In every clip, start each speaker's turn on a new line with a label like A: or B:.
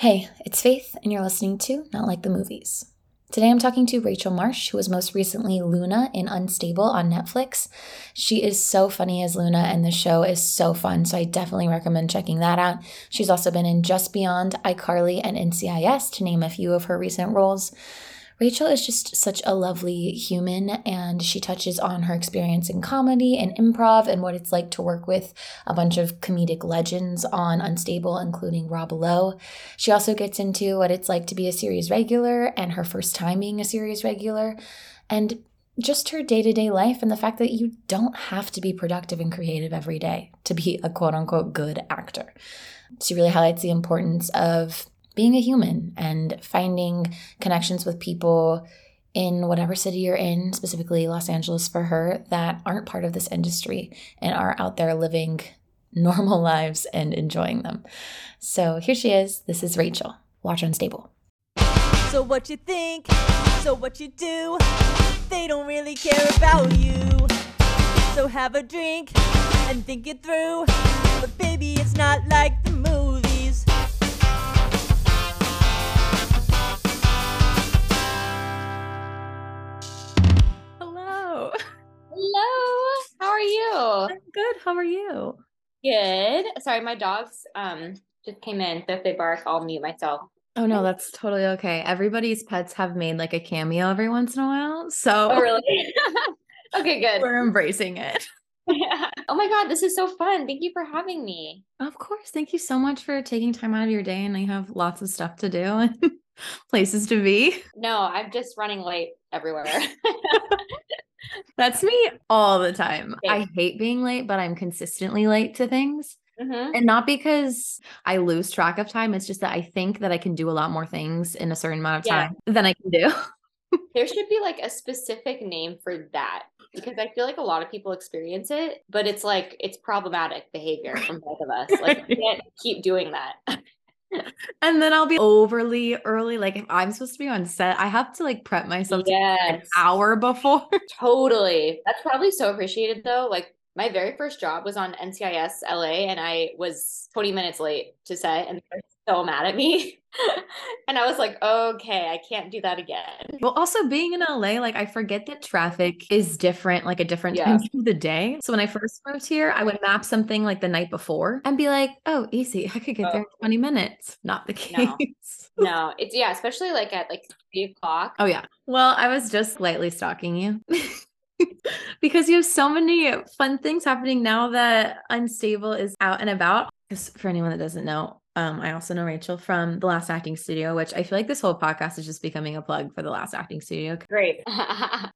A: Hey, it's Faith, and you're listening to Not Like the Movies. Today I'm talking to Rachel Marsh, who was most recently Luna in Unstable on Netflix. She is so funny as Luna, and the show is so fun, so I definitely recommend checking that out. She's also been in Just Beyond, iCarly, and NCIS, to name a few of her recent roles. Rachel is just such a lovely human, and she touches on her experience in comedy and improv and what it's like to work with a bunch of comedic legends on Unstable, including Rob Lowe. She also gets into what it's like to be a series regular and her first time being a series regular, and just her day to day life and the fact that you don't have to be productive and creative every day to be a quote unquote good actor. She really highlights the importance of being a human and finding connections with people in whatever city you're in, specifically Los Angeles for her, that aren't part of this industry and are out there living normal lives and enjoying them. So here she is. This is Rachel. Watch Unstable.
B: So what you think? So what you do? They don't really care about you. So have a drink and think it through. But baby,
C: Good.
D: Sorry, my dogs um just came in. So if they bark, I'll mute myself.
C: Oh no, that's totally okay. Everybody's pets have made like a cameo every once in a while. So
D: Oh, really? okay, good.
C: we're embracing it.
D: Yeah. Oh my God, this is so fun. Thank you for having me.
C: Of course. Thank you so much for taking time out of your day. And I have lots of stuff to do and places to be.
D: No, I'm just running late everywhere.
C: That's me all the time. I hate being late, but I'm consistently late to things.
D: Mhm.
C: And not because I lose track of time. It's just that I think that I can do a lot more things in a certain amount of
D: Yeah.
C: time than I can do.
D: There should be like a specific name for that because I feel like a lot of people experience it, but it's like it's problematic behavior from both of us. Like, you can't keep doing that.
C: And then I'll be overly early. Like if I'm supposed to be on set, I have to like prep myself to an hour before.
D: Totally. That's probably so appreciated though. Like my very first job was on NCIS LA and I was 20 minutes late to set and they were so mad at me. and I was like, okay, I can't do that again.
C: Well, also being in LA, like I forget that traffic is different, like a different
D: Yeah.
C: time of the day. So when I first moved here, I would map something like the night before and be like, oh, easy. I could get there in 20 minutes. Not the
D: No.
C: case.
D: No, it's yeah, especially like at like three o'clock.
C: Oh, yeah. Well, I was just lightly stalking you. because you have so many fun things happening now that Unstable is out and about. Because for anyone that doesn't know, um, I also know Rachel from The Last Acting Studio, which I feel like this whole podcast is just becoming a plug for The Last Acting Studio.
D: Great.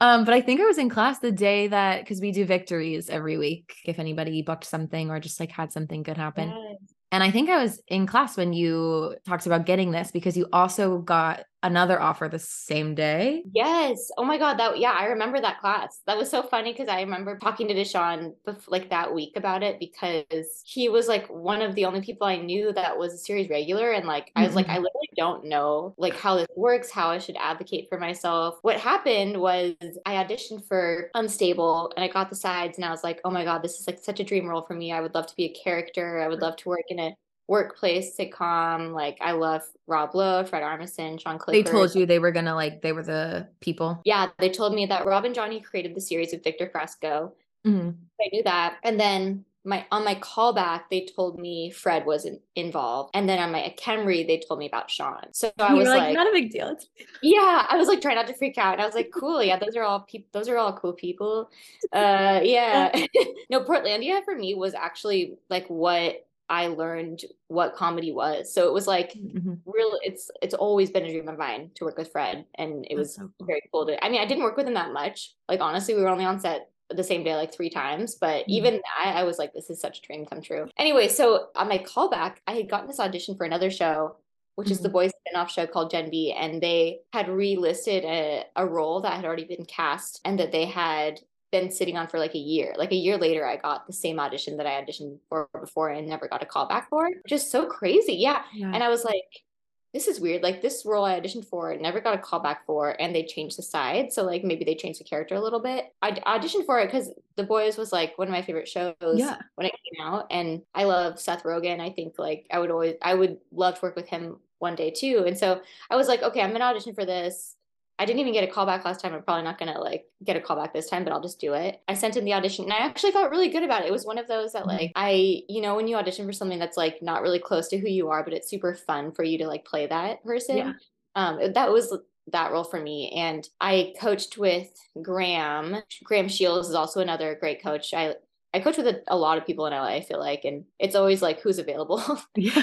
C: Um, but I think I was in class the day that because we do victories every week if anybody booked something or just like had something good happen.
D: Yes.
C: And I think I was in class when you talked about getting this because you also got another offer the same day.
D: Yes. Oh my God. That yeah, I remember that class. That was so funny because I remember talking to Deshaun bef- like that week about it because he was like one of the only people I knew that was a series regular. And like I was like. I mm-hmm. literally don't know like how this works, how I should advocate for myself. What happened was I auditioned for Unstable and I got the sides and I was like, oh my God, this is like such a dream role for me. I would love to be a character. I would love to work in a workplace sitcom. Like I love Rob Lowe, Fred Armisen, Sian Clifford.
C: They told you they were gonna like they were the people.
D: Yeah, they told me that Rob and Johnny created the series with Victor Fresco.
C: Mhm.
D: I knew that. And then my on my callback, they told me Fred wasn't involved. And then on my chem read, they told me about Sian. So I was
C: were
D: like,
C: not a big deal.
D: Yeah, I was like trying not to freak out. And I was like, cool, yeah, those are all people those are all cool people. Uh yeah. no, Portlandia for me was actually like what I learned what comedy was. So it was like
C: Mhm.
D: real it's it's always been a dream of mine to work with Fred and it
C: That's
D: was
C: so cool.
D: very cool to I mean I didn't work with him that much like honestly we were only on set the same day like three times but
C: Mhm.
D: even that I was like this is such a dream come true anyway so on my callback I had gotten this audition for another show which is the
C: Mhm.
D: boys spin-off show called Gen V and they had relisted a, a role that had already been cast and that they had been sitting on for like a year. Like a year later, I got the same audition that I auditioned for before and never got a call back for. Just so crazy. Yeah.
C: Yeah.
D: And I was like, this is weird. Like this role I auditioned for, never got a call back for, and they changed the side. So like maybe they changed the character a little bit. I auditioned for it because The Boys was like one of my favorite shows
C: Yeah.
D: when it came out, and I love Seth Rogen. I think like I would always, I would love to work with him one day too. And so I was like, okay, I'm gonna audition for this. I didn't even get a call back last time. I'm probably not gonna like get a call back this time, but I'll just do it. I sent in the audition and I actually felt really good about it. It was one of those that like I, you know, when you audition for something that's like not really close to who you are, but it's super fun for you to like play that person.
C: Yeah.
D: Um, that was that role for me. And I coached with Graham. Graham Shields is also another great coach. I I coach with a, a lot of people in LA, I feel like, and it's always like who's available.
C: Yeah.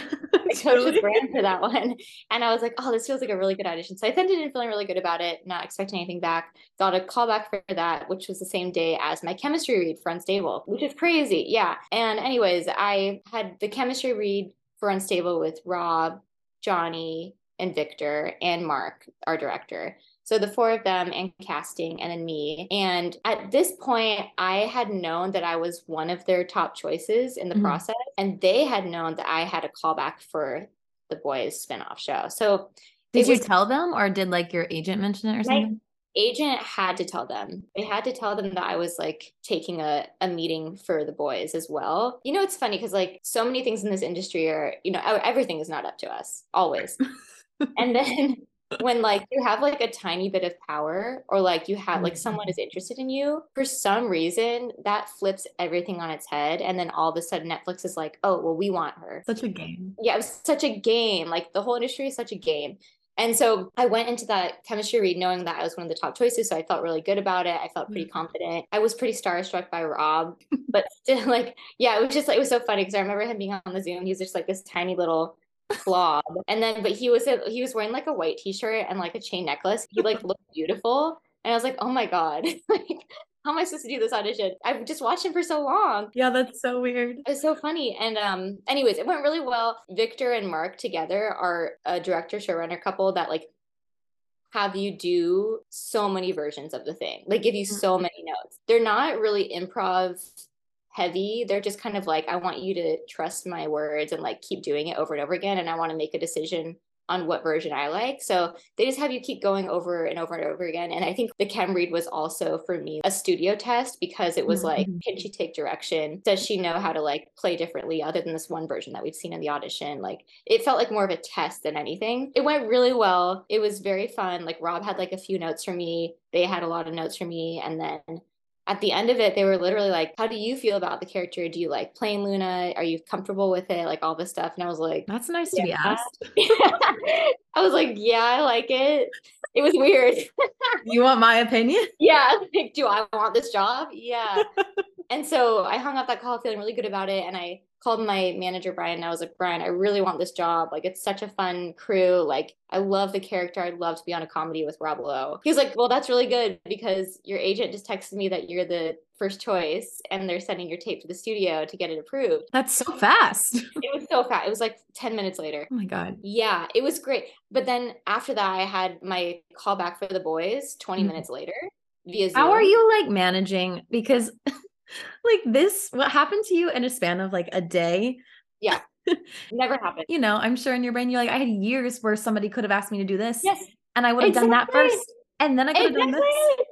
D: I coached with Graham for that one. And I was like, oh, this feels like a really good audition. So I sent it in feeling really good about it, not expecting anything back. Got a call back for that, which was the same day as my chemistry read for Unstable, which is crazy. Yeah. And anyways, I had the chemistry read for Unstable with Rob, Johnny, and Victor and Mark, our director. So the four of them and casting and then me. And at this point, I had known that I was one of their top choices in the
C: Mhm.
D: process. And they had known that I had a callback for the boys spinoff show. So
C: Did you
D: was-
C: tell them or did like your agent mention it or something?
D: agent had to tell them. They had to tell them that I was like taking a, a meeting for the boys as well. You know, it's funny because like so many things in this industry are, you know, everything is not up to us always. and then when like you have like a tiny bit of power or like you have like someone mm-hmm. is interested in you for some reason that flips everything on its head and then all of a sudden netflix is like oh well we want her
C: Such a game.
D: yeah, it was such a game. Like the whole industry is such a game. And so I went into that chemistry read knowing that I was one of the top choices. So I felt really good about it. I felt pretty mm-hmm. confident. I was pretty starstruck by Rob, but still, like, yeah, it was just like, it was so funny because I remember him being on the Zoom. He's just like this tiny little blob. And then, but he was, he was wearing like a white t shirt and like a chain necklace. He like looked beautiful. And I was like, oh my God, like, how am I supposed to do this audition? I've just watched him for so long.
C: Yeah, that's so weird.
D: It's so funny. And um, anyways, it went really well. Victor and Mark together are a director showrunner couple that like have you do so many versions of the thing. Like give you so many notes. They're not really improv heavy. They're just kind of like, I want you to trust my words and like keep doing it over and over again. And I want to make a decision on what version I like. So they just have you keep going over and over and over again. And I think the chem read was also for me a studio test because it was like,
C: Mhm.
D: can she take direction? Does she know how to like play differently other than this one version that we've seen in the audition? Like it felt like more of a test than anything. It went really well. It was very fun. Like Rob had like a few notes for me. They had a lot of notes for me. And then at the end of it, they were literally like, How do you feel about the character? Do you like playing Luna? Are you comfortable with it? Like all this stuff. And I was like,
C: That's nice to be asked.
D: I was like, Yeah, I like it. It was weird.
C: You want my opinion?
D: yeah. Like, do I want this job? Yeah. and so I hung up that call feeling really good about it. And I called my manager, Brian, and I was like, Brian, I really want this job. Like, it's such a fun crew. Like, I love the character. I'd love to be on a comedy with Rob Lowe. He was like, Well, that's really good because your agent just texted me that you're the first choice and they're sending your tape to the studio to get it approved.
C: That's so fast.
D: It was so fast. It was like 10 minutes later.
C: Oh my God.
D: Yeah, it was great. But then after that, I had my call back for the boys 20
C: Mhm.
D: minutes later via Zoom.
C: How are you like managing? Because like this, what happened to you in a span of like a day? Yeah.
D: Never happened.
C: You know, I'm sure in your brain, you're like, I had years where somebody could have asked me to do this.
D: Yes,
C: And I would have done that first. And then I could have done this.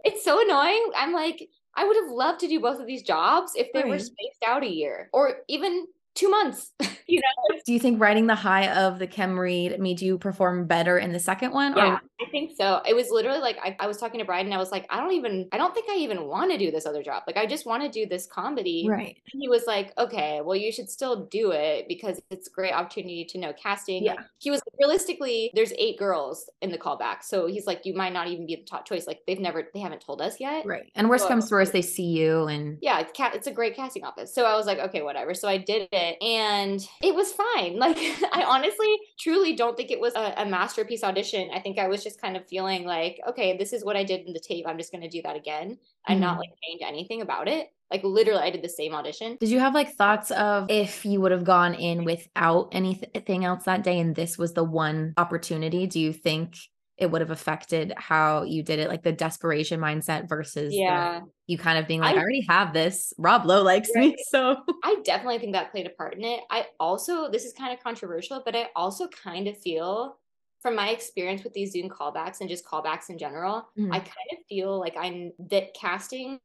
D: It's so annoying. I'm like, I would have loved to do both of these jobs if they were spaced out a year or even two months. you know?
C: Do you think riding the high of the chem read made you perform better in the second one?
D: Yeah,
C: Or
D: I think so. It was literally like I, I was talking to Brian and I was like, I don't even I don't think I even want to do this other job. Like I just want to do this comedy.
C: right.
D: he was like, okay, well, you should still do it because it's a great opportunity to know casting.
C: Yeah.
D: He was realistically, there's eight girls in the callback. So he's like, you might not even be the top choice. Like they've never, they haven't told us yet.
C: Right. And worst
D: Well,
C: comes to worst, they see you and
D: Yeah, it's, ca- it's a great casting office. So I was like, okay, whatever. So I did it and it was fine. Like, I honestly, truly don't think it was a, a masterpiece audition. I think I was just kind of feeling like, okay, this is what I did in the tape. I'm just going to do that again and not
C: Mhm.
D: like change anything about it. Like, literally, I did the same audition.
C: Did you have like thoughts of if you would have gone in without anything else that day and this was the one opportunity? Do you think it would have affected how you did it, like the desperation mindset versus the-
D: Yeah.
C: you kind of being like, I,
D: I-
C: already have this. Rob Lowe likes me, so
D: I definitely think that played a part in it. I also, this is kind of controversial, but I also kind of feel from my experience with these Zoom callbacks and just callbacks in general,
C: Mhm.
D: I kind of feel like I'm that casting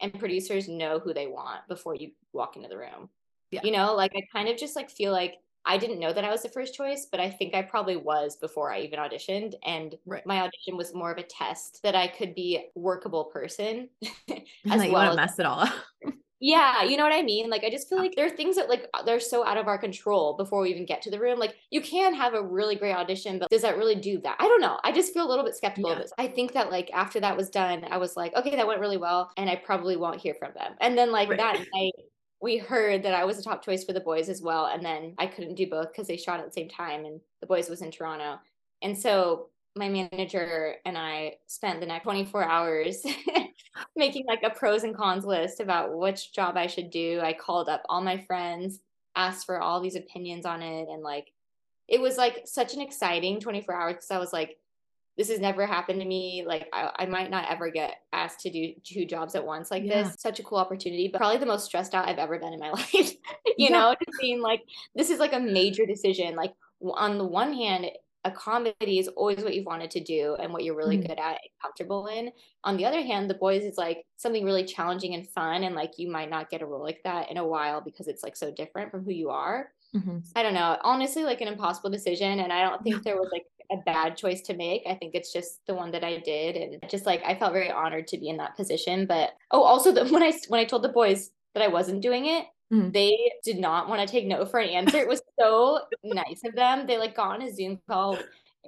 D: and producers know who they want before you walk into the room.
C: Yeah.
D: You know, like I kind of just like feel like I didn't know that I was the first choice, but I think I probably was before I even auditioned. And
C: Right.
D: my audition was more of a test that I could be a workable person as
C: you
D: well
C: want to mess it all up.
D: yeah, you know what I mean? Like I just feel like there are things that like uh, they're so out of our control before we even get to the room. Like you can have a really great audition, but does that really do that? I don't know. I just feel a little bit skeptical of
C: Yeah.
D: it. I think that like after that was done, I was like, okay, that went really well, and I probably won't hear from them. And then like
C: Right.
D: that night we heard that I was a top choice for the boys as well. And then I couldn't do both because they shot at the same time and the boys was in Toronto. And so my manager and I spent the next 24 hours making like a pros and cons list about which job I should do. I called up all my friends, asked for all these opinions on it. And like, it was like such an exciting 24 hours because I was like, this has never happened to me. Like, I, I might not ever get asked to do two jobs at once like
C: Yeah.
D: this. Such a cool opportunity, but probably the most stressed out I've ever been in my life. you
C: Yeah.
D: know, just being like, this is like a major decision. Like, on the one hand, a comedy is always what you've wanted to do and what you're really
C: Mhm.
D: good at and comfortable in. On the other hand, The Boys is like something really challenging and fun. And like, you might not get a role like that in a while because it's like so different from who you are.
C: Mhm.
D: I don't know. Honestly, like an impossible decision. And I don't think there was like a bad choice to make. I think it's just the one that I did. And just like, I felt very honored to be in that position. But oh, also the, when I, when I told the boys that I wasn't doing it,
C: Mhm.
D: they did not want to take no for an answer. It was so nice of them. They like got on a Zoom call.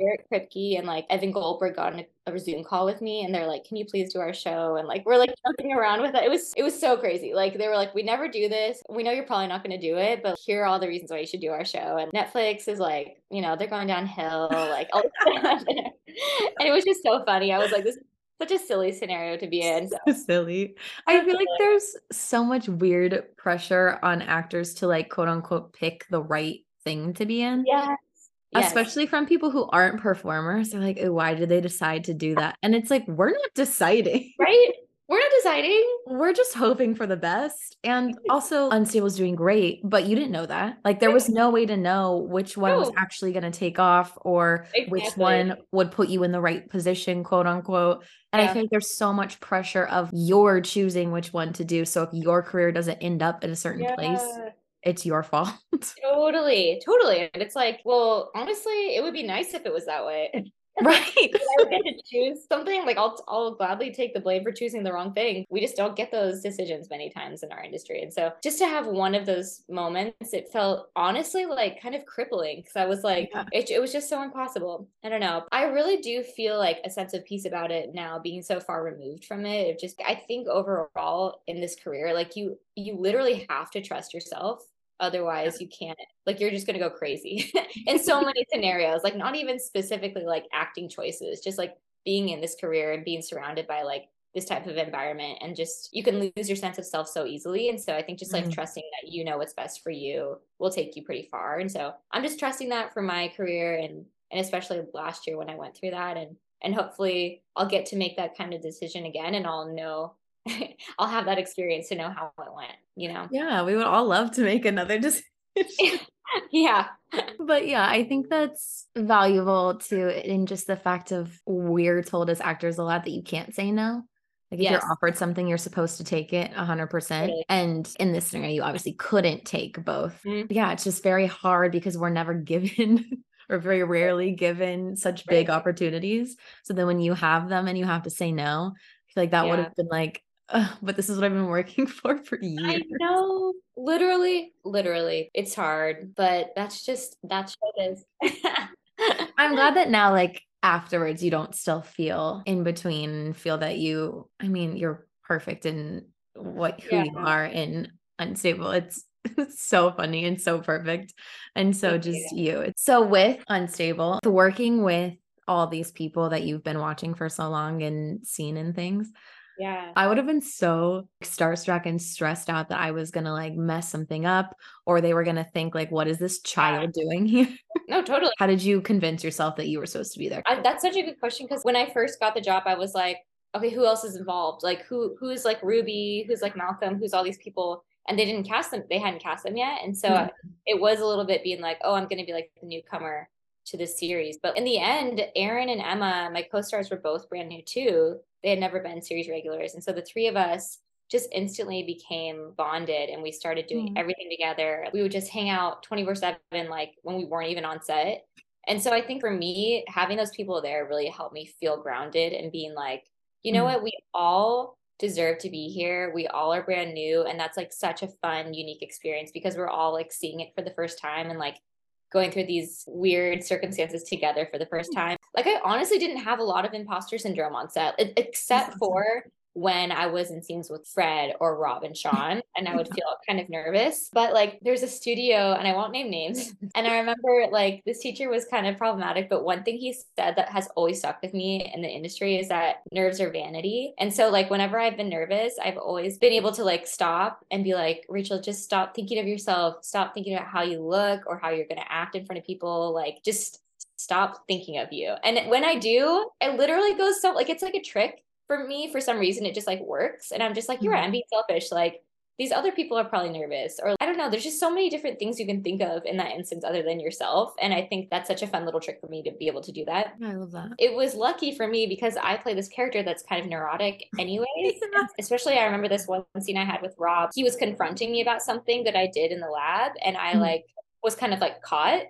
D: Eric Kripke and like Evan Goldberg got on a, a Zoom call with me and they're like, Can you please do our show? And like we're like joking around with it. It was it was so crazy. Like they were like, We never do this. We know you're probably not gonna do it, but here are all the reasons why you should do our show. And Netflix is like, you know, they're going downhill, like all and it was just so funny. I was like, this is such a silly scenario to be in. So
C: silly. I feel like there's so much weird pressure on actors to like quote unquote pick the right thing to be in.
D: yeah.
C: Especially from people who aren't performers. They're like, why did they decide to do that? And it's like, we're not deciding.
D: right? We're not deciding.
C: We're just hoping for the best. And also, Unstable's doing great, but you didn't know that. Like, there was no way to know which one was actually going to take off or which one would put you in the right position, quote unquote. And I
D: Yeah.
C: feel like there's so much pressure of your choosing which one to do. So if your career doesn't end up in a certain place, it's your fault.
D: Totally, totally. And it's like, well, honestly, it would be nice if it was that way.
C: right.
D: If I get to choose something, like I'll I'll gladly take the blame for choosing the wrong thing. We just don't get those decisions many times in our industry. And so just to have one of those moments, it felt honestly like kind of crippling because I was like,
C: Yeah.
D: it, it was just so impossible. I don't know. I really do feel like a sense of peace about it now, being so far removed from it. It just I think overall in this career, like you you literally have to trust yourself otherwise you can't like you're just going to go crazy in so many scenarios like not even specifically like acting choices just like being in this career and being surrounded by like this type of environment and just you can lose your sense of self so easily. And so i think just like
C: Mhm.
D: trusting that you know what's best for you will take you pretty far. And so i'm just trusting that for my career and and especially last year when i went through that. And and hopefully i'll get to make that kind of decision again and i'll know i'll have that experience to know how it went you know
C: Yeah. We would all love to make another decision.
D: yeah
C: But yeah, I think that's valuable too in just the fact of we're told as actors a lot that you can't say no. Like if
D: Yes.
C: you're offered something, you're supposed to take it 100%.
D: Totally.
C: And in this scenario, you obviously couldn't take both.
D: Mhm.
C: Yeah, it's just very hard because we're never given or very rarely given such big
D: Right.
C: opportunities. So then when you have them and you have to say no, I feel like that would have been like, "Ugh, but this is what I've been working for for years.
D: I know. Literally, literally. It's hard, but that's just that's what it is.
C: I'm glad that now, like afterwards, you don't still feel in between, feel that you, I mean, you're perfect in what who you are in Unstable. It's it's so funny and so perfect and so
D: Thank
C: just you. It's so with Unstable, the working with all these people that you've been watching for so long and seen in things.
D: Yeah.
C: I would have been so starstruck and stressed out that I was gonna like mess something up or they were gonna think like, what is this child doing here?
D: No, totally.
C: How did you convince yourself that you were supposed to be there?
D: I, that's such a good question because when I first got the job, I was like, okay, who else is involved? Like who who's like Ruby, who's like Malcolm, who's all these people, and they didn't cast them. They hadn't cast them yet, and so
C: Mhm.
D: it was a little bit being like, oh, I'm going to be like the newcomer to this series. But in the end, Aaron and Emma, my co-stars, were both brand new too. They had never been series regulars, and so the three of us just instantly became bonded and we started doing
C: Mm.
D: everything together. We would just hang out 24 7, like when we weren't even on set. And so I think for me, having those people there really helped me feel grounded and being like, you know
C: Mm.
D: what, we all deserve to be here. We all are brand new. And that's like such a fun, unique experience because we're all like seeing it for the first time and like going through these weird circumstances together for the first hmm. time. Like I honestly didn't have a lot of imposter syndrome on set, except for when I was in scenes with Fred or Rob and Sian, and I would feel kind of nervous. But like, there's a studio, and I won't name names. And I remember like this teacher was kind of problematic, but one thing he said that has always stuck with me in the industry is that nerves are vanity. And so, like, whenever I've been nervous, I've always been able to like stop and be like, Rachel, just stop thinking of yourself, stop thinking about how you look or how you're going to act in front of people. Like, just stop thinking of you. And when I do, it literally goes so like it's like a trick for me for some reason it just like works and i'm just like you're right i'm being selfish like these other people are probably nervous or i don't know there's just so many different things you can think of in that instance other than yourself and i think that's such a fun little trick for me to be able to do that
C: I love that.
D: it was lucky for me because I play this character that's kind of neurotic anyways. Especially I remember this one scene I had with Rob. He was confronting me about something that I did in the lab and I
C: Mhm.
D: like was kind of like caught.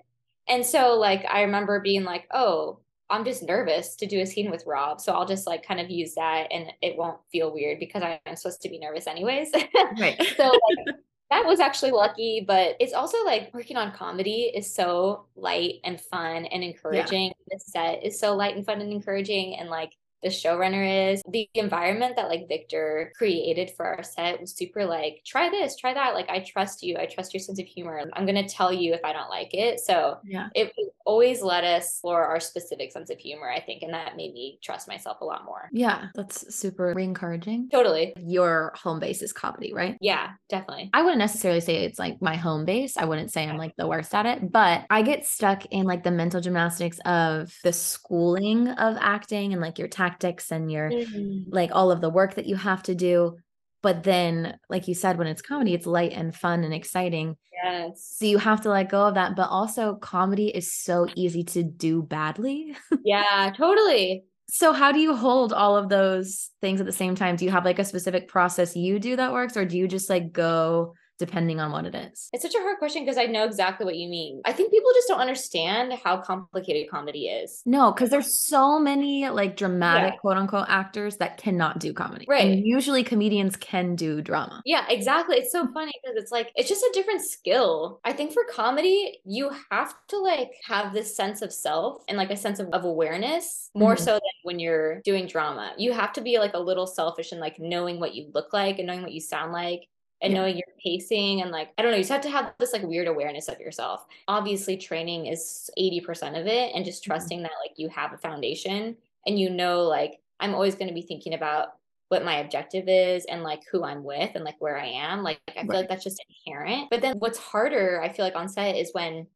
D: And so like I remember being like, "Oh, I'm just nervous to do a scene with Rob, so I'll just like kind of use that and it won't feel weird because I'm supposed to be nervous anyways."
C: Right.
D: so like that was actually lucky but it's also like working on comedy is so light and fun and encouraging the set is so light and fun and encouraging and like the showrunner is the environment that like victor created for our set was super like try this try that like i trust you i trust your sense of humor i'm going to tell you if i don't like it so
C: yeah.
D: it always let us explore our specific sense of humor i think and that made me trust myself a lot more
C: Yeah. That's super encouraging.
D: totally
C: Your home base is comedy, right?
D: yeah definitely
C: I wouldn't necessarily say it's like my home base. I wouldn't say I'm like the worst at it, but I get stuck in like the mental gymnastics of the schooling of acting and like your tactics and your mm-hmm. like all of the work that you have to do. But then, like you said, when it's comedy, it's light and fun and exciting.
D: yes
C: So you have to let go of that. But also, comedy is so easy to do badly.
D: yeah totally
C: So, how do you hold all of those things at the same time? Do you have like a specific process you do that works, or do you just like go depending on what it is?
D: It's such a hard question because I know exactly what you mean. I think people just don't understand how complicated comedy is.
C: No, because there's so many like dramatic
D: Yeah.
C: quote unquote actors that cannot do comedy.
D: Right.
C: And usually comedians can do drama.
D: Yeah, exactly. It's so funny because it's like, it's just a different skill. I think for comedy, you have to like have this sense of self and like a sense of, of awareness more
C: Mhm.
D: so than when you're doing drama. You have to be like a little selfish and like knowing what you look like and knowing what you sound like and
C: Yeah.
D: knowing your pacing and like I don't know, you just have to have this like weird awareness of yourself. Obviously, training is 80% of it and just
C: Mhm.
D: trusting that like you have a foundation and you know like I'm always going to be thinking about what my objective is and like who I'm with and like where I am. Like I feel
C: Right.
D: like that's just inherent. But then what's harder, I feel like on set is when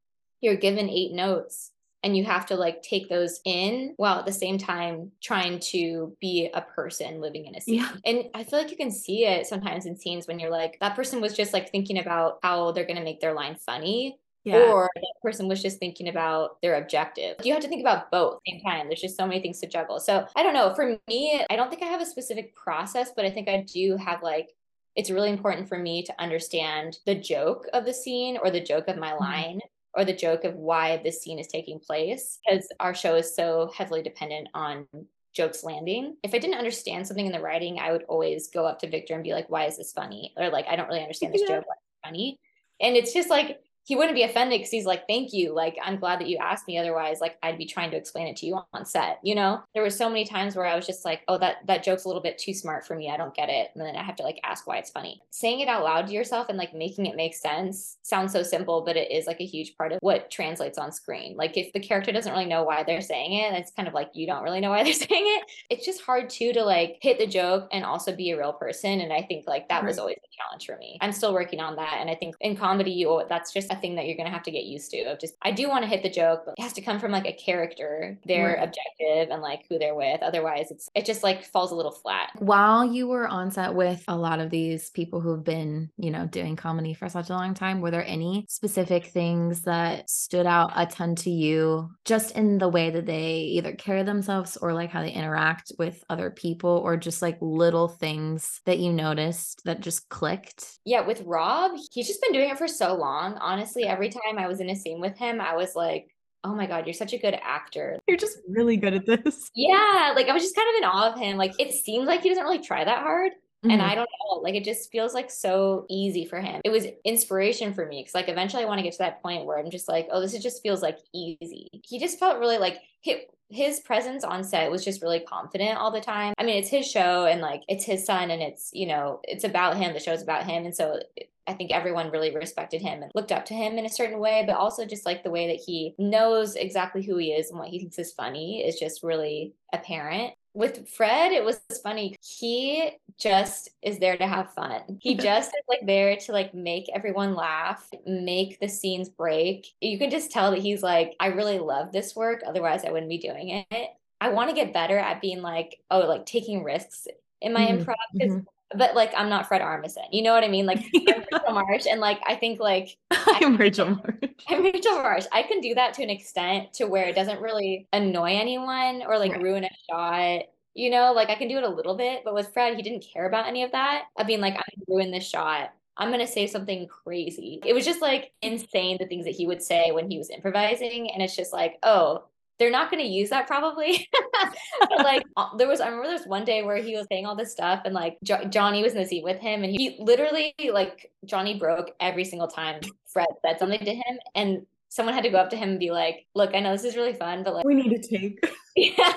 D: you're given eight notes and you have to like take those in while at the same time trying to be a person living in a scene.
C: Yeah.
D: And I feel like you can see it sometimes in scenes when you're like, that person was just like thinking about how they're going to make their line funny. Or that person was just thinking about their objective. You have to think about both at the same time. There's just so many things to juggle. So I don't know. For me, I don't think I have a specific process, but I think I do have like, it's really important for me to understand the joke of the scene or the joke of my
C: Mhm.
D: line or the joke of why this scene is taking place because our show is so heavily dependent on jokes landing. If I didn't understand something in the writing, I would always go up to Victor and be like, why is this funny? Or like, I don't really understand this
C: Yeah.
D: joke. Why is funny? And it's just like, he wouldn't be offended because he's like, thank you. Like, I'm glad that you asked me. Otherwise, like, I'd be trying to explain it to you on set. You know, there were so many times where I was just like, oh, that that joke's a little bit too smart for me. I don't get it. And then I have to like ask why it's funny. Saying it out loud to yourself and like making it make sense sounds so simple, but it is like a huge part of what translates on screen. Like, if the character doesn't really know why they're saying it, it's kind of like you don't really know why they're saying it. It's just hard too to like hit the joke and also be a real person. And I think like that was always a challenge for me. I'm still working on that. And I think in comedy, you that's just a thing that you're gonna have to get used to. Of just I do want to hit the joke, but it has to come from like a character, their
C: Right.
D: objective and like who they're with. Otherwise it's it just like falls a little flat.
C: While you were on set with a lot of these people who've been, you know, doing comedy for such a long time, were there any specific things that stood out a ton to you just in the way that they either carry themselves or like how they interact with other people or just like little things that you noticed that just clicked?
D: Yeah, with Rob, he's just been doing it for so long. Honestly, every time I was in a scene with him, I was like, oh my God, you're such a good actor.
C: You're just really good at this.
D: Yeah, like I was just kind of in awe of him. Like it seems like he doesn't really try that hard. And
C: Mhm.
D: I don't know, like it just feels like so easy for him. It was inspiration for me because, like, eventually I want to get to that point where I'm just like, oh, this is just feels like easy. He just felt really like his, his presence on set was just really confident all the time. I mean, it's his show and like it's his son and it's, you know, it's about him. The show's about him. And so I think everyone really respected him and looked up to him in a certain way, but also just like the way that he knows exactly who he is and what he thinks is funny is just really apparent. With Fred, it was funny. He just is there to have fun. He just is like there to like make everyone laugh, make the scenes break. You can just tell that he's like, I really love this work. Otherwise, I wouldn't be doing it. I want to get better at being like, oh, like taking risks in my
C: Mhm,
D: improv 'cause-
C: mhm.
D: But like I'm not Fred Armisen. You know what I mean? Like I'm Rachel Marsh, and like I think like
C: I'm Rachel Marsh.
D: I'm Rachel Marsh. I can do that to an extent to where it doesn't really annoy anyone or like
C: Right.
D: ruin a shot. You know, like I can do it a little bit, but with Fred, he didn't care about any of that. I mean, like, I'm gonna ruin this shot. I'm gonna say something crazy. It was just like insane the things that he would say when he was improvising, and it's just like, oh, they're not gonna use that probably. but like uh, there was, I remember there was one day where he was saying all this stuff, and like jo- Johnny was in the seat with him, and he literally like Johnny broke every single time Fred said something to him, and someone had to go up to him and be like, "Look, I know this is really fun, but like."
C: We need to take.
D: Yeah.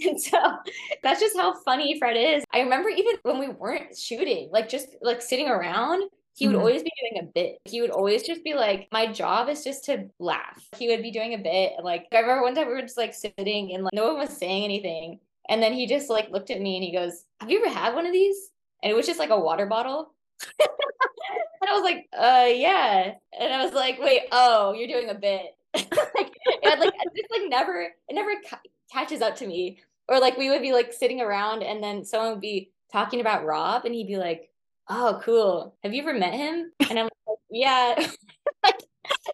D: and so that's just how funny Fred is. I remember even when we weren't shooting, like just like sitting around, he would
C: Mhm.
D: always be doing a bit. He would always just be like, My job is just to laugh. He would be doing a bit. And like I remember one time we were just like sitting and like no one was saying anything. And then he just like looked at me and he goes, Have you ever had one of these? And it was just like a water bottle. and I was like, uh yeah. And I was like, wait, oh, you're doing a bit. like, it, like it just like never it never ca- catches up to me or like we would be like sitting around and then someone would be talking about rob and he'd be like oh cool. Have you ever met him? And i'm like yeah. Like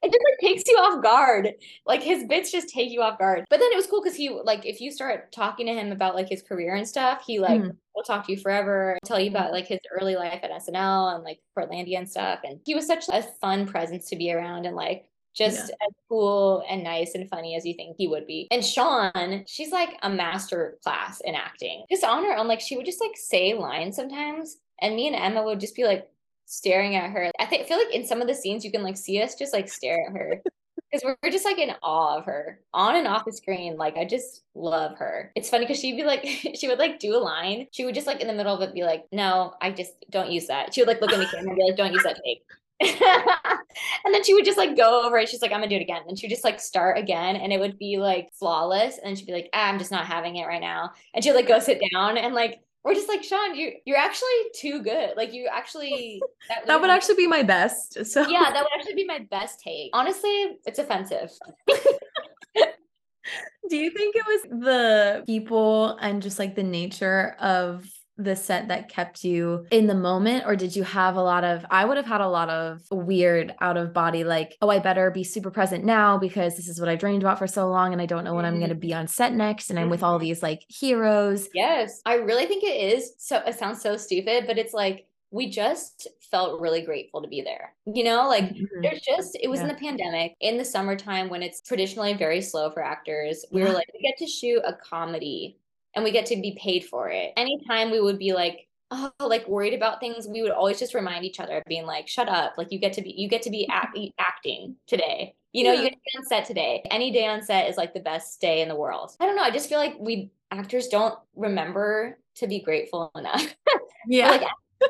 D: it just like takes you off guard. Like his bits just take you off guard. But then it was cool because he like if you start talking to him about like his career and stuff he like
C: Mhm.
D: will talk to you forever tell you about like his early life at snl and like portlandia and stuff. And he was such a fun presence to be around and like just as cool and nice and funny as you think he would be. And Sian, she's like a master class in acting. Just on her own, like she would just like say lines sometimes, and me and Emma would just be like staring at her. I think feel like in some of the scenes you can like see us just like stare at her. Because we're just like in awe of her on and off the screen. Like, I just love her. It's funny because she'd be like, she would like do a line. She would just like in the middle of it be like, no, I just don't use that. She would like look at the camera and be like, don't use that take. and then she would just like go over it. She's like, I'm gonna do it again. And she'd just like start again and it would be like flawless. And then she'd be like, ah, I'm just not having it right now. And she'd like go sit down and like we're just like, Sian, you you're actually too good. Like you actually
C: That would actually be my best. So
D: Yeah, that would actually be my best take. Honestly, it's offensive.
C: Do you think it was the people and just like the nature of the set that kept you in the moment? Or did you have a lot of, I would have had a lot of weird out of body, like, oh, I better be super present now because this is what I dreamed about for so long and I don't know when I'm going to be on set next. And I'm with all these like heroes.
D: Yes, I really think it is. So it sounds so stupid, but it's like we just felt really grateful to be there. You know, like
C: Mhm.
D: there's just it was in the pandemic in the summertime when it's traditionally very slow for actors. We were like, we get to shoot a comedy and we get to be paid for it. Anytime we would be like, oh, like worried about things, we would always just remind each other, being like, shut up, like you get to be you get to be mm-hmm. act- acting today. You know,
C: Yeah.
D: you get to be on set today. Any day on set is like the best day in the world. I don't know. I just feel like we actors don't remember to be grateful enough.
C: Yeah.
D: like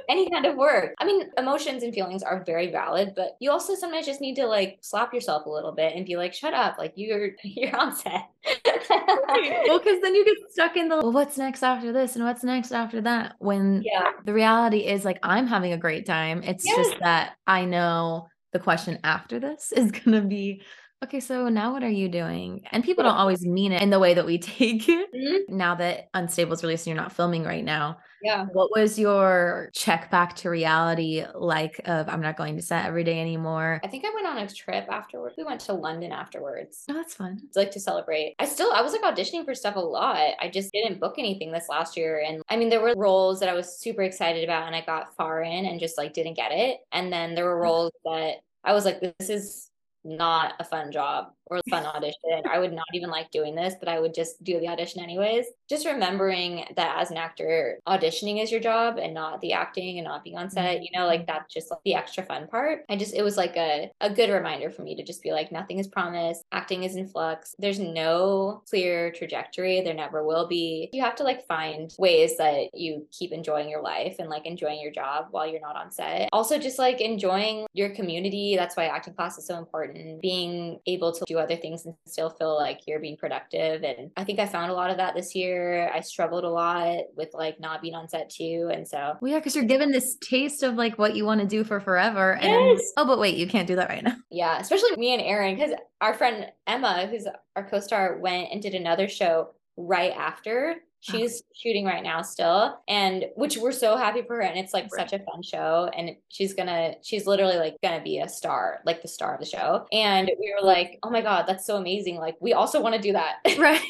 D: any kind of work. I mean, emotions and feelings are very valid, but you also sometimes just need to like slap yourself a little bit and be like, shut up, like you're you're on set.
C: well, because then you get stuck in the well, what's next after this and what's next after that. When
D: yeah.
C: the reality is like I'm having a great time. It's just that I know the question after this is going to be okay, so now what are you doing? And people don't always mean it in the way that we take it.
D: Mhm.
C: Now that Unstable is released and you're not filming right now,
D: Yeah.
C: what was your check back to reality like of I'm not going to set every day anymore?
D: I think I went on a trip afterwards. We went to London afterwards.
C: Oh, that's fun.
D: It's like to celebrate. I still I was like auditioning for stuff a lot. I just didn't book anything this last year. And I mean there were roles that I was super excited about and I got far in and just like didn't get it. And then there were roles that I was like, this is not a fun job or fun audition. I would not even like doing this, but I would just do the audition anyways. Just remembering that as an actor, auditioning is your job and not the acting and not being on set, you know, like mm-hmm. that's just like the extra fun part. I just, it was like a, a good reminder for me to just be like, nothing is promised, acting is in flux. There's no clear trajectory. There never will be. You have to like find ways that you keep enjoying your life and like enjoying your job while you're not on set. Also, just like enjoying your community. That's why acting class is so important. Being able to do other things and still feel like you're being productive. And I think I found a lot of that this year. I struggled a lot with like not being on set too. And so
C: Well, yeah, because you're given this taste of like what you want to do for forever. And
D: Yes.
C: oh, but wait, you can't do that right now.
D: Yeah, especially me and Aaron, because our friend Emma, who's our co star, went and did another show right after. She's shooting right now still, and which we're so happy for her. And it's like
C: Right.
D: such a fun show. And she's gonna, she's literally like gonna be a star, like the star of the show. And we were like, oh my God, that's so amazing. Like, we also want to do that.
C: Right.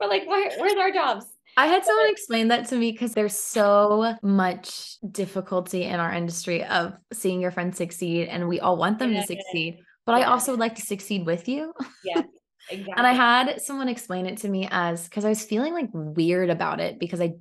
D: we're like, Where, where's our jobs?
C: I had someone explain that to me because there's so much difficulty in our industry of seeing your friends succeed, and we all want them
D: Yeah.
C: to succeed. But I also would like to succeed with you.
D: Yes, exactly.
C: And I had someone explain it to me as because I was feeling like weird about it because I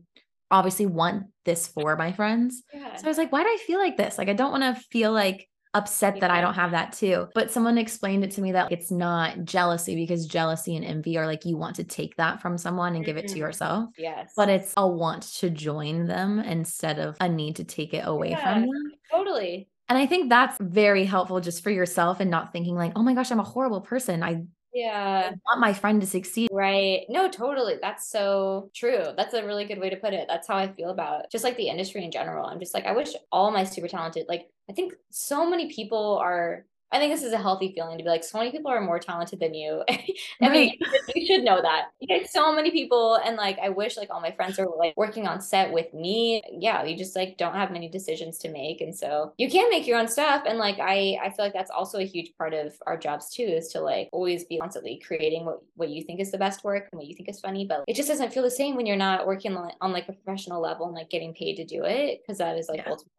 C: obviously want this for my friends.
D: yeah.
C: So I was like, why do I feel like this? Like, I don't want to feel like upset that I don't have that too. But someone explained it to me that it's not jealousy because jealousy and envy are like you want to take that from someone and give it to
D: Mhm.
C: yourself.
D: yes.
C: But it's a want to join them instead of a need to take it away
D: Yeah.
C: from them.
D: totally.
C: And I think that's very helpful just for yourself and not thinking like, oh my gosh, I'm a horrible person. I
D: Yeah.
C: I want my friend to succeed.
D: Right. No, totally. That's so true. That's a really good way to put it. That's how I feel about just like the industry in general. I'm just like, I wish all my super talented, like, I think so many people are. I think this is a healthy feeling to be like, so many people are more talented than you. I mean,
C: Right.
D: you should, you should know that. Like, so many people, and like, I wish like all my friends are like working on set with me. Yeah, you just like don't have many decisions to make, and so you can make your own stuff. And like, I I feel like that's also a huge part of our jobs too, is to like always be constantly creating what what you think is the best work and what you think is funny. But it just doesn't feel the same when you're not working on, on like a professional level and like getting paid to do it, because that is like
C: Yeah.
D: ultimately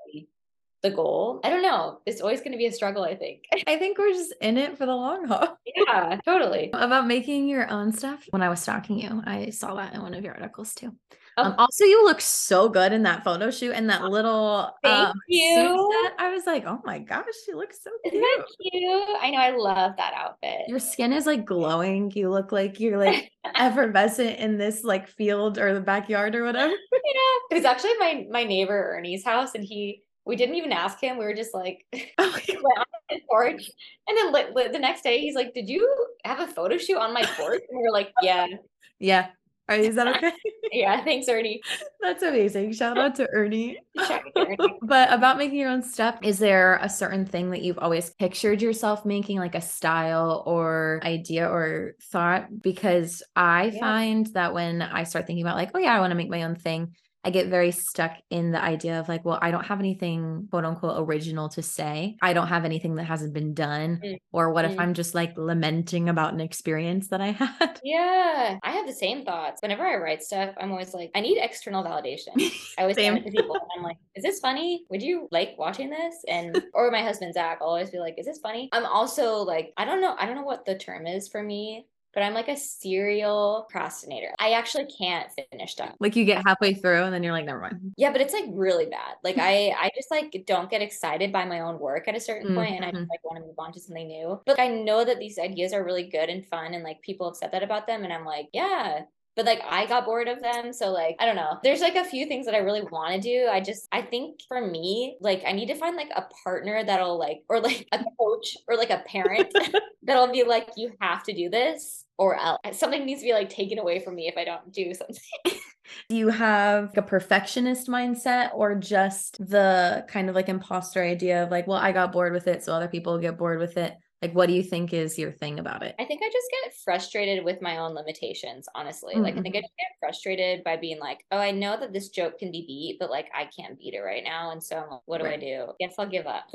D: the goal. I don't know. It's always going to be a struggle. I think.
C: I think we're just in it for the long haul.
D: yeah, totally.
C: About making your own stuff. When I was stalking you, I saw that in one of your articles too.
D: Oh.
C: Um, also, you look so good in that photo shoot and that little
D: Thank
C: um, suit
D: you.
C: set. I was like, oh my gosh, she looks so
D: Isn't
C: cute.
D: that cute? I know. I love that outfit.
C: Your skin is like glowing. You look like you're like effervescent in this like field or the backyard or whatever.
D: Yeah, it was actually my my neighbor Ernie's house, and he we didn't even ask him. We were just like
C: Oh
D: his porch, and then li- li- the next day he's like, "Did you have a photo shoot on my porch?" And we were like, "Yeah,
C: Yeah. All right, is that okay?
D: yeah, thanks, Ernie."
C: That's amazing. Shout out to Ernie.
D: Shout out to Ernie.
C: but about making your own stuff, is there a certain thing that you've always pictured yourself making, like a style or idea or thought? Because I
D: Yeah.
C: find that when I start thinking about, like, oh, yeah, I want to make my own thing, I get very stuck in the idea of, like, well, I don't have anything quote unquote original to say. I don't have anything that hasn't been done.
D: Mm,
C: Or what if
D: mm.
C: I'm just like lamenting about an experience that I had?
D: Yeah, I have the same thoughts. Whenever I write stuff, I'm always like, I need external validation. I always it to people I'm like, is this funny? Would you like watching this? And or my husband Zach, I'll always be like, is this funny? I'm also like, I don't know, I don't know what the term is for me, but I'm like a serial procrastinator. I actually can't finish stuff.
C: like you get halfway through and then you're like, never mind.
D: Yeah, but it's like really bad. Like I I just like don't get excited by my own work at a certain point and I
C: Mhm.
D: just like want to move on to something new. But I know that these ideas are really good and fun and like people have said that about them and I'm like, yeah, but like I got bored of them. So like I don't know. There's like a few things that I really want to do. I just I think for me, like I need to find like a partner that'll like or like a coach or like a parent that'll be like, you have to do this or else something needs to be like taken away from me if I don't do something.
C: Do you have a perfectionist mindset or just the kind of like imposter idea of like, well, I got bored with it, so other people get bored with it? Like, what do you think is your thing about it?
D: I think I just get frustrated with my own limitations, honestly. Like, I think I
C: Mhm.
D: just get frustrated by being like, oh, I know that this joke can be beat, but like, I can't beat it right now. And so, like, what do I do? Guess I'll give up.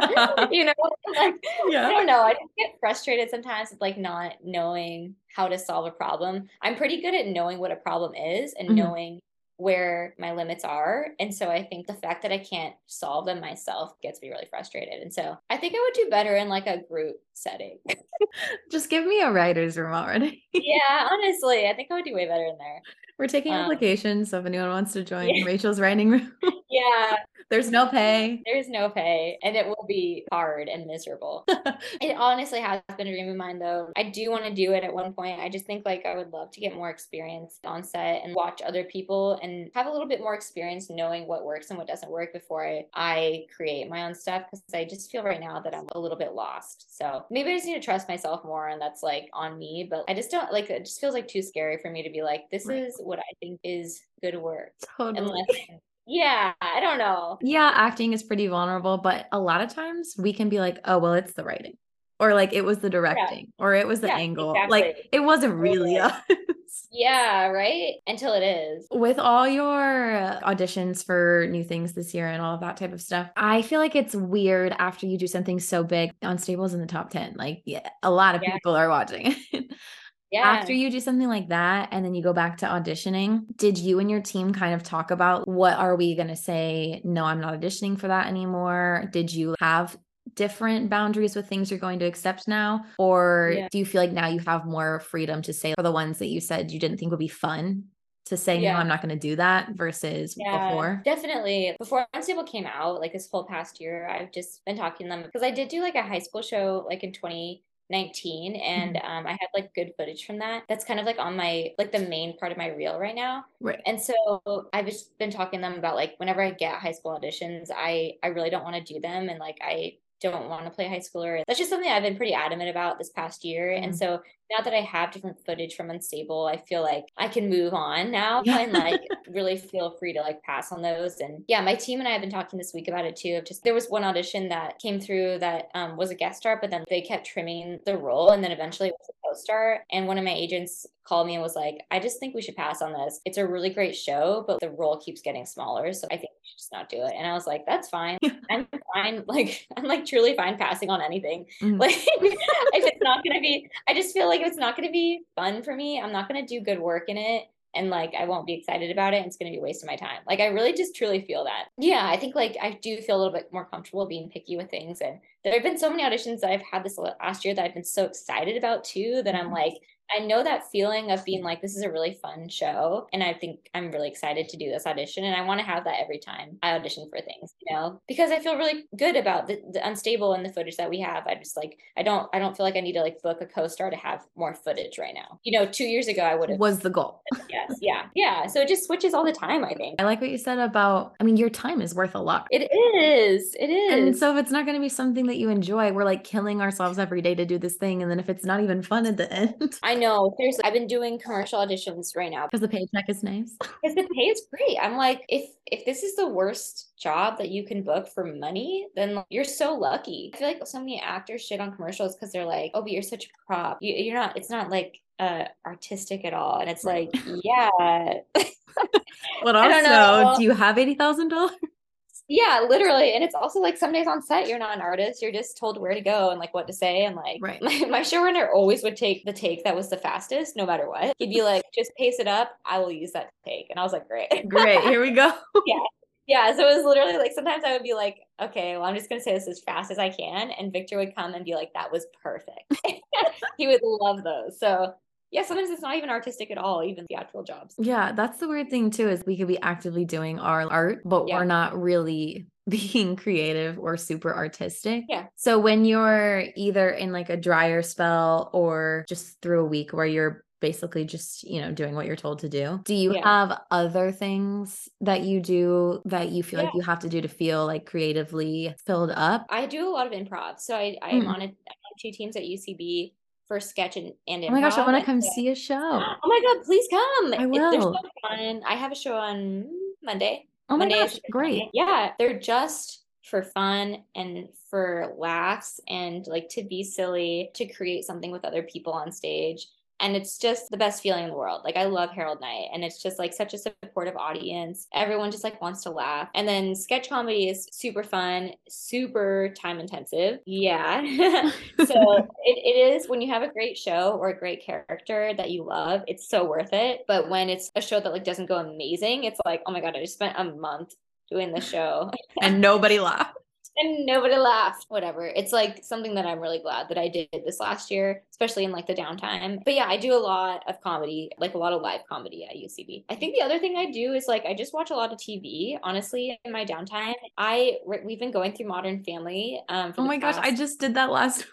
D: you know, like,
C: Yeah.
D: I don't know. I just get frustrated sometimes with like not knowing how to solve a problem. I'm pretty good at knowing what a problem is and
C: Mhm.
D: knowing where my limits are. And so I think the fact that I can't solve them myself gets me really frustrated. And so I think I would do better in like a group setting.
C: Just give me a writer's room already.
D: yeah, honestly, I think I would do way better in there.
C: We're taking
D: Um,
C: applications. So if anyone wants to join
D: yeah.
C: Rachel's writing room,
D: Yeah,
C: there's no pay.
D: there's no pay and it will be hard and miserable. It honestly has been a dream of mine though. I do want to do it at one point. I just think like I would love to get more experience on set and watch other people and have a little bit more experience knowing what works and what doesn't work before I, I create my own stuff because I just feel right now that I'm a little bit lost. So maybe I just need to trust myself more and that's like on me. But I just don't like it just feels like too scary for me to be like, this
C: Right.
D: is what I think is good work.
C: Totally.
D: Unless yeah, I don't know.
C: Yeah, acting is pretty vulnerable, but a lot of times we can be like, oh, well, it's the writing. Or like it was the directing, or it was the
D: Yeah,
C: angle. Like it wasn't really us.
D: Yeah, right? Until it is.
C: With all your auditions for new things this year and all of that type of stuff, I feel like it's weird after you do something so big. Unstable's in the top 10. Like, yeah, a lot of
D: Yeah.
C: people are watching it.
D: Yeah.
C: After you do something like that and then you go back to auditioning, did you and your team kind of talk about what are we going to say? No, I'm not auditioning for that anymore. Did you have different boundaries with things you're going to accept now? Or
D: Yeah.
C: do you feel like now you have more freedom to say for the ones that you said you didn't think would be fun to say, no,
D: Yeah.
C: I'm not going to do that versus before?
D: Definitely. Before Unstable came out, like this whole past year, I've just been talking to them because I did do like a high school show like in 2019 and
C: Mm-hmm.
D: um, I had like good footage from that. That's kind of like on my like the main part of my reel right now.
C: Right.
D: And so I've just been talking to them about like whenever I get high school auditions, I I really don't want to do them and like I don't want to play high schooler. That's just something I've been pretty adamant about this past year. And
C: Mhm.
D: so now that I have different footage from Unstable, I feel like I can move on now
C: Yeah.
D: and like really feel free to like pass on those. And yeah, my team and I have been talking this week about it too. Of just there was one audition that came through that um, was a guest star, but then they kept trimming the role, and then eventually it was a co-star. And one of my agents called me and was like, "I just think we should pass on this. It's a really great show, but the role keeps getting smaller, so I think we should just not do it." And I was like, "That's fine. I'm fine. Like I'm like truly fine passing on anything.
C: Mhm.
D: Like if it's not gonna be, I just feel like if it's not gonna be fun for me, I'm not gonna do good work in it. And like I won't be excited about it. And it's gonna be a waste of my time. Like I really just truly feel that. Yeah, I think like I do feel a little bit more comfortable being picky with things. And there have been so many auditions that I've had this last year that I've been so excited about too that I'm
C: Mhm.
D: like, I know that feeling of being like, this is a really fun show. And I think I'm really excited to do this audition. And I want to have that every time I audition for things, you know, because I feel really good about the, the unstable and the footage that we have. I just like, I don't, I don't feel like I need to like book a co-star to have more footage right now. You know, two years ago, I would have,
C: Was the goal.
D: yes. Yeah. Yeah. So it just switches all the time, I think.
C: I like what you said about, I mean, your time is worth a lot.
D: It is. It is.
C: And so if it's not going to be something that you enjoy, we're like killing ourselves every day to do this thing. And then if it's not even fun at the end,
D: I know. Seriously, I've been doing commercial auditions right now
C: because the paycheck is nice.
D: because the pay is great. I'm like, if if this is the worst job that you can book for money, then like, you're so lucky. I feel like so many actors shit on commercials because they're like, oh, but you're such a prop. You, you're not. It's not like uh artistic at all. And it's like, yeah,
C: But
D: I don't
C: also,
D: know.
C: do you have $80,000?
D: yeah, literally. And it's also like some days on set, you're not an artist. You're just told where to go and like what to say. And like
C: Right.
D: my, my showrunner always would take the take that was the fastest, no matter what. He'd be like, just pace it up. I will use that take. And I was like, great.
C: Great. Here we go.
D: Yeah. Yeah, so it was literally like sometimes I would be like, okay, well, I'm just gonna say this as fast as I can, and Victor would come and be like, that was perfect. he would love those. So yeah, sometimes it's not even artistic at all, even theatrical jobs.
C: Yeah, that's the weird thing too is we could be actively doing our art, but
D: Yeah.
C: we're not really being creative or super artistic.
D: Yeah.
C: So when you're either in like a drier spell or just through a week where you're basically just, you know, doing what you're told to do. Do you
D: Yeah.
C: have other things that you do that you feel like you have to do to feel like creatively filled up?
D: I do a lot of improv. So I, I am
C: Mm.
D: on a, I'm on two teams at UCB for sketch and, and improv.
C: Oh my gosh, I want to come see a show.
D: Oh my god, please come.
C: I will.
D: fun. I have a show on Monday.
C: Oh my
D: Monday
C: gosh, great.
D: Yeah, they're just for fun and for laughs and like to be silly, to create something with other people on stage. And it's just the best feeling in the world. Like I love Harold Night and it's just like such a supportive audience. Everyone just like wants to laugh. And then sketch comedy is super fun, super time intensive. Yeah. so it, it is when you have a great show or a great character that you love, it's so worth it. But when it's a show that like doesn't go amazing, it's like, oh my God, I just spent a month doing the show
C: and nobody laughed.
D: And nobody laughed. Whatever. It's like something that I'm really glad that I did this last year, especially in like the downtime. But yeah, I do a lot of comedy, like a lot of live comedy at UCB. I think the other thing I do is like I just watch a lot of TV. Honestly, in my downtime, I we've been going through Modern Family. Um,
C: Oh my gosh, I just did that last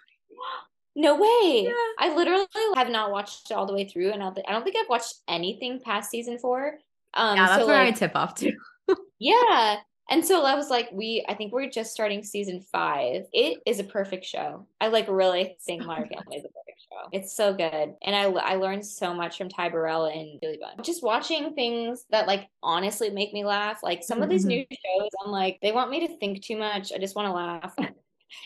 D: no way.
C: Yeah.
D: I literally have not watched it all the way through, and I don't thi- I don't think I've watched anything past season four. Um,
C: Yeah, that's
D: so
C: where I tip off to.
D: yeah. And so I was like, we, I think we're just starting season five. It is a perfect show. I like really think Modern Family is a perfect show. It's so good. And I, I learned so much from Ty Burrell and Billy Bunn. Just watching things that like honestly make me laugh. Like some of these
C: Mhm.
D: new shows, I'm like, they want me to think too much. I just want to laugh.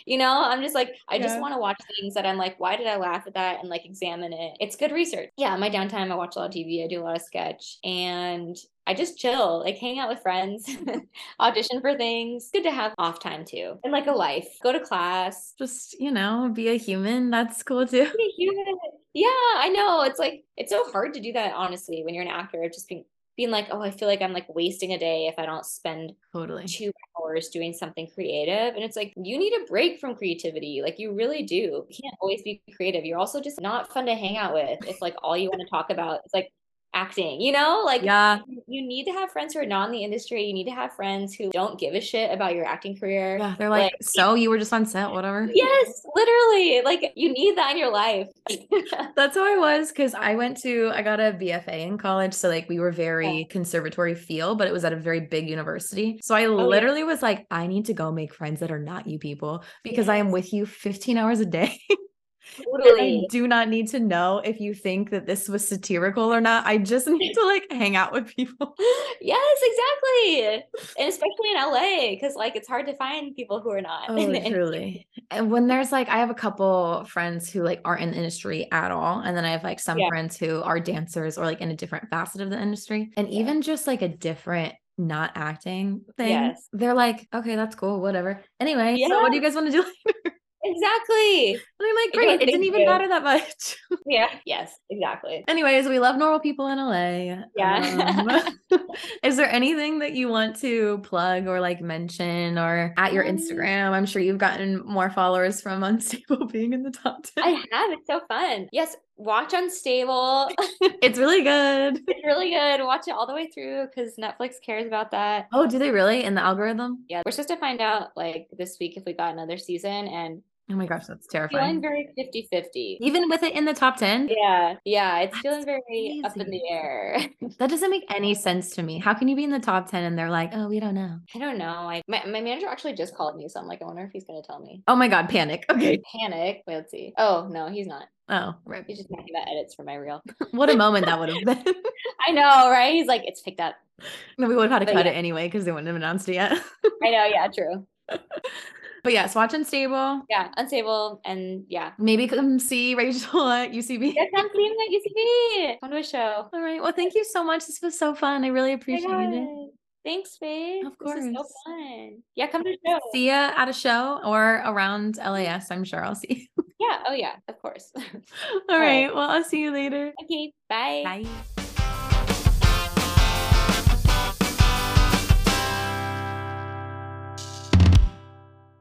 D: You know, I'm just like, I just want to watch things that I'm like, why did I laugh at that? And like examine it. It's good research. Yeah, my downtime, I watch a lot of TV. I do a lot of sketch and I just chill, like hang out with friends, audition for things. Good to have off time too. And like a life. Go to class.
C: Just, you know, be a human. That's cool too.
D: Be human. Yeah, I know. It's like it's so hard to do that honestly when you're an actor, just being being like, oh, I feel like I'm like wasting a day if I don't spend
C: Totally.
D: two hours doing something creative. And it's like, you need a break from creativity. Like, you really do. You can't always be creative. You're also just not fun to hang out with It's like, all you want to talk about is like acting, you know? Like,
C: Yeah.
D: you need to have friends who are not in the industry. You need to have friends who don't give a shit about your acting career.
C: Yeah. They're like, so you were just on set, whatever.
D: Yes, literally. Like, you need that in your life.
C: That's how I was because I went to I got a BFA in college, so like we were very conservatory feel, but it was at a very big university. So I
D: Oh, yeah.
C: literally was like, I need to go make friends that are not you people because I am with you 15 hours a day. and I do not need to know if you think that this was satirical or not. I just need to like hang out with people.
D: Yes, exactly. And especially in LA, because like it's hard to find people who are not.
C: Oh, truly. And when there's like, I have a couple friends who like aren't in the industry at all. And then I have like some
D: Yeah.
C: friends who are dancers or like in a different facet of the industry. And
D: Yeah.
C: even just like a different not acting thing,
D: Yes.
C: they're like, okay, that's cool, whatever. Anyway, so what do you guys want to do later?
D: Exactly.
C: And I'm like, great, it didn't even
D: you."
C: matter that much.
D: Yeah. Yes, exactly.
C: Anyways, we love normal people in LA.
D: Yeah.
C: Um, is there anything that you want to plug or like mention or at your
D: Um,
C: Instagram? I'm sure you've gotten more followers from Unstable being in the top 10.
D: I have. It's so fun. Yes, watch Unstable.
C: it's really good.
D: it's really good. Watch it all the way through because Netflix cares about that.
C: Oh, do they really in the algorithm?
D: Yeah, we're supposed to find out like this week if we got another season and
C: Oh my gosh, that's terrifying.
D: feeling very 50 50.
C: Even with it in the top 10,
D: Yeah, yeah, it's
C: That's
D: feeling very up in the air.
C: that doesn't make any sense to me. How can you be in the top 10 and they're like, oh, we don't know?
D: I don't know. I my, my manager actually just called me, so I'm like, I wonder if he's gonna tell me.
C: Oh my God, panic. Okay.
D: Panic. Wait, let's see. Oh no, he's not.
C: Oh, right.
D: He's just making that edits for my reel.
C: What a moment that would have been.
D: I know, right? He's like, it's picked up.
C: no, we would have had to
D: But
C: cut
D: yeah.
C: it anyway because they wouldn't have announced it yet.
D: I know, yeah, true.
C: But yes, watch Unstable.
D: Yeah, unstable and yeah.
C: Maybe come see Rachel at UCB.
D: Yes, I'm seeing at UCB. Come to a show.
C: All right. Well, thank you so much. This was so fun. I really appreciate it.
D: Thanks, Faith.
C: Of
D: This is so
C: course.
D: fun. Yeah, come to show.
C: See ya at a show or around LAS. I'm sure I'll see you.
D: Yeah, oh yeah, of course.
C: All
D: right.
C: right. Well, I'll see you later.
D: okay, bye.
C: Bye.